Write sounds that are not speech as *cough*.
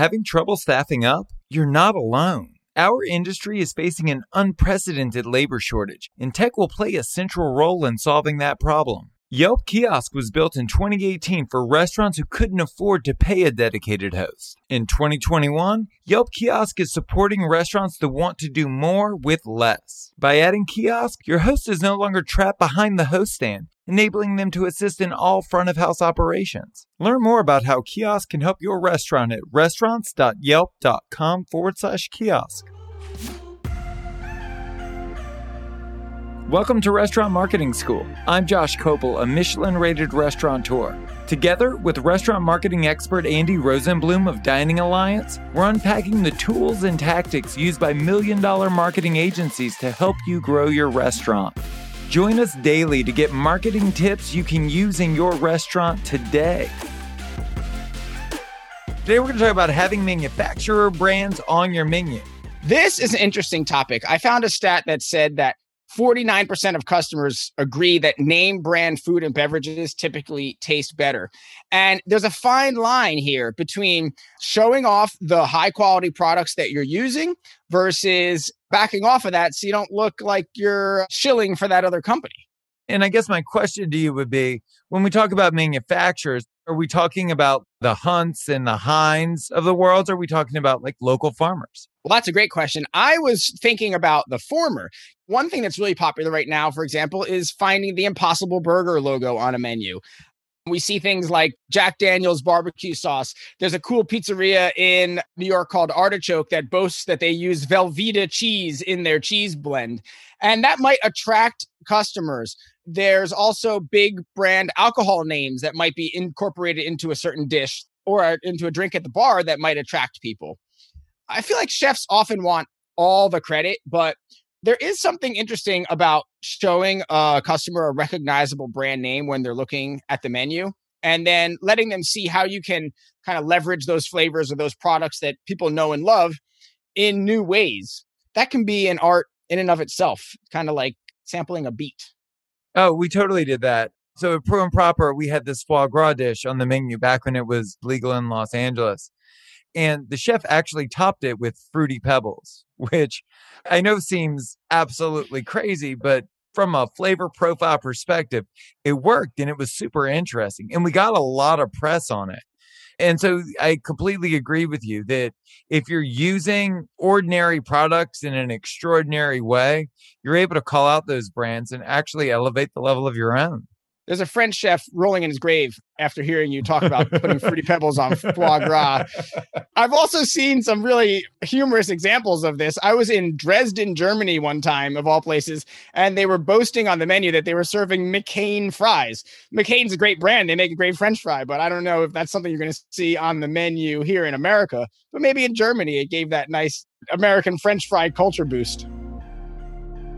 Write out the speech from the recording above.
Having trouble staffing up? You're not alone. Our industry is facing an unprecedented labor shortage, and tech will play a central role in solving that problem. Yelp Kiosk was built in 2018 for restaurants who couldn't afford to pay a dedicated host. In 2021, Yelp Kiosk is supporting restaurants that want to do more with less. By adding Kiosk, your host is no longer trapped behind the host stand, enabling them to assist in all front of house operations. Learn more about how Kiosk can help your restaurant at restaurants.yelp.com forward slash kiosk. Welcome to Restaurant Marketing School. I'm Josh Kopel, a Michelin rated restaurateur. Together with restaurant marketing expert Andy Rosenblum of Dining Alliance, we're unpacking the tools and tactics used by million dollar marketing agencies to help you grow your restaurant. Join us daily to get marketing tips you can use in your restaurant today. Today, we're going to talk about having manufacturer brands on your menu. This is an interesting topic. I found a stat that said that 49% of customers agree that name brand food and beverages typically taste better. And there's a fine line here between showing off the high quality products that you're using versus backing off of that so you don't look like you're shilling for that other company. And I guess my question to you would be when we talk about manufacturers, are we talking about the Hunts and the Heinz of the world? Or are we talking about like local farmers? Well, that's a great question. I was thinking about the former. One thing that's really popular right now, for example, is finding the Impossible Burger logo on a menu. We see things like Jack Daniels barbecue sauce. There's a cool pizzeria in New York called Artichoke that boasts that they use Velveeta cheese in their cheese blend. And that might attract customers. There's also big brand alcohol names that might be incorporated into a certain dish or into a drink at the bar that might attract people. I feel like chefs often want all the credit, but there is something interesting about showing a customer a recognizable brand name when they're looking at the menu and then letting them see how you can kind of leverage those flavors or those products that people know and love in new ways. That can be an art in and of itself, kind of like sampling a beat. Oh, we totally did that. So at Pro and Proper, we had this foie gras dish on the menu back when it was legal in Los Angeles. And the chef actually topped it with fruity pebbles, *laughs* which I know seems absolutely crazy, but from a flavor profile perspective, it worked and it was super interesting. And we got a lot of press on it. And so I completely agree with you that if you're using ordinary products in an extraordinary way, you're able to call out those brands and actually elevate the level of your own. There's a French chef rolling in his grave after hearing you talk about putting *laughs* fruity pebbles on foie gras. I've also seen some really humorous examples of this. I was in Dresden, Germany one time, of all places, and they were boasting on the menu that they were serving McCain fries. McCain's a great brand. They make a great French fry, but I don't know if that's something you're going to see on the menu here in America. But maybe in Germany, it gave that nice American French fry culture boost.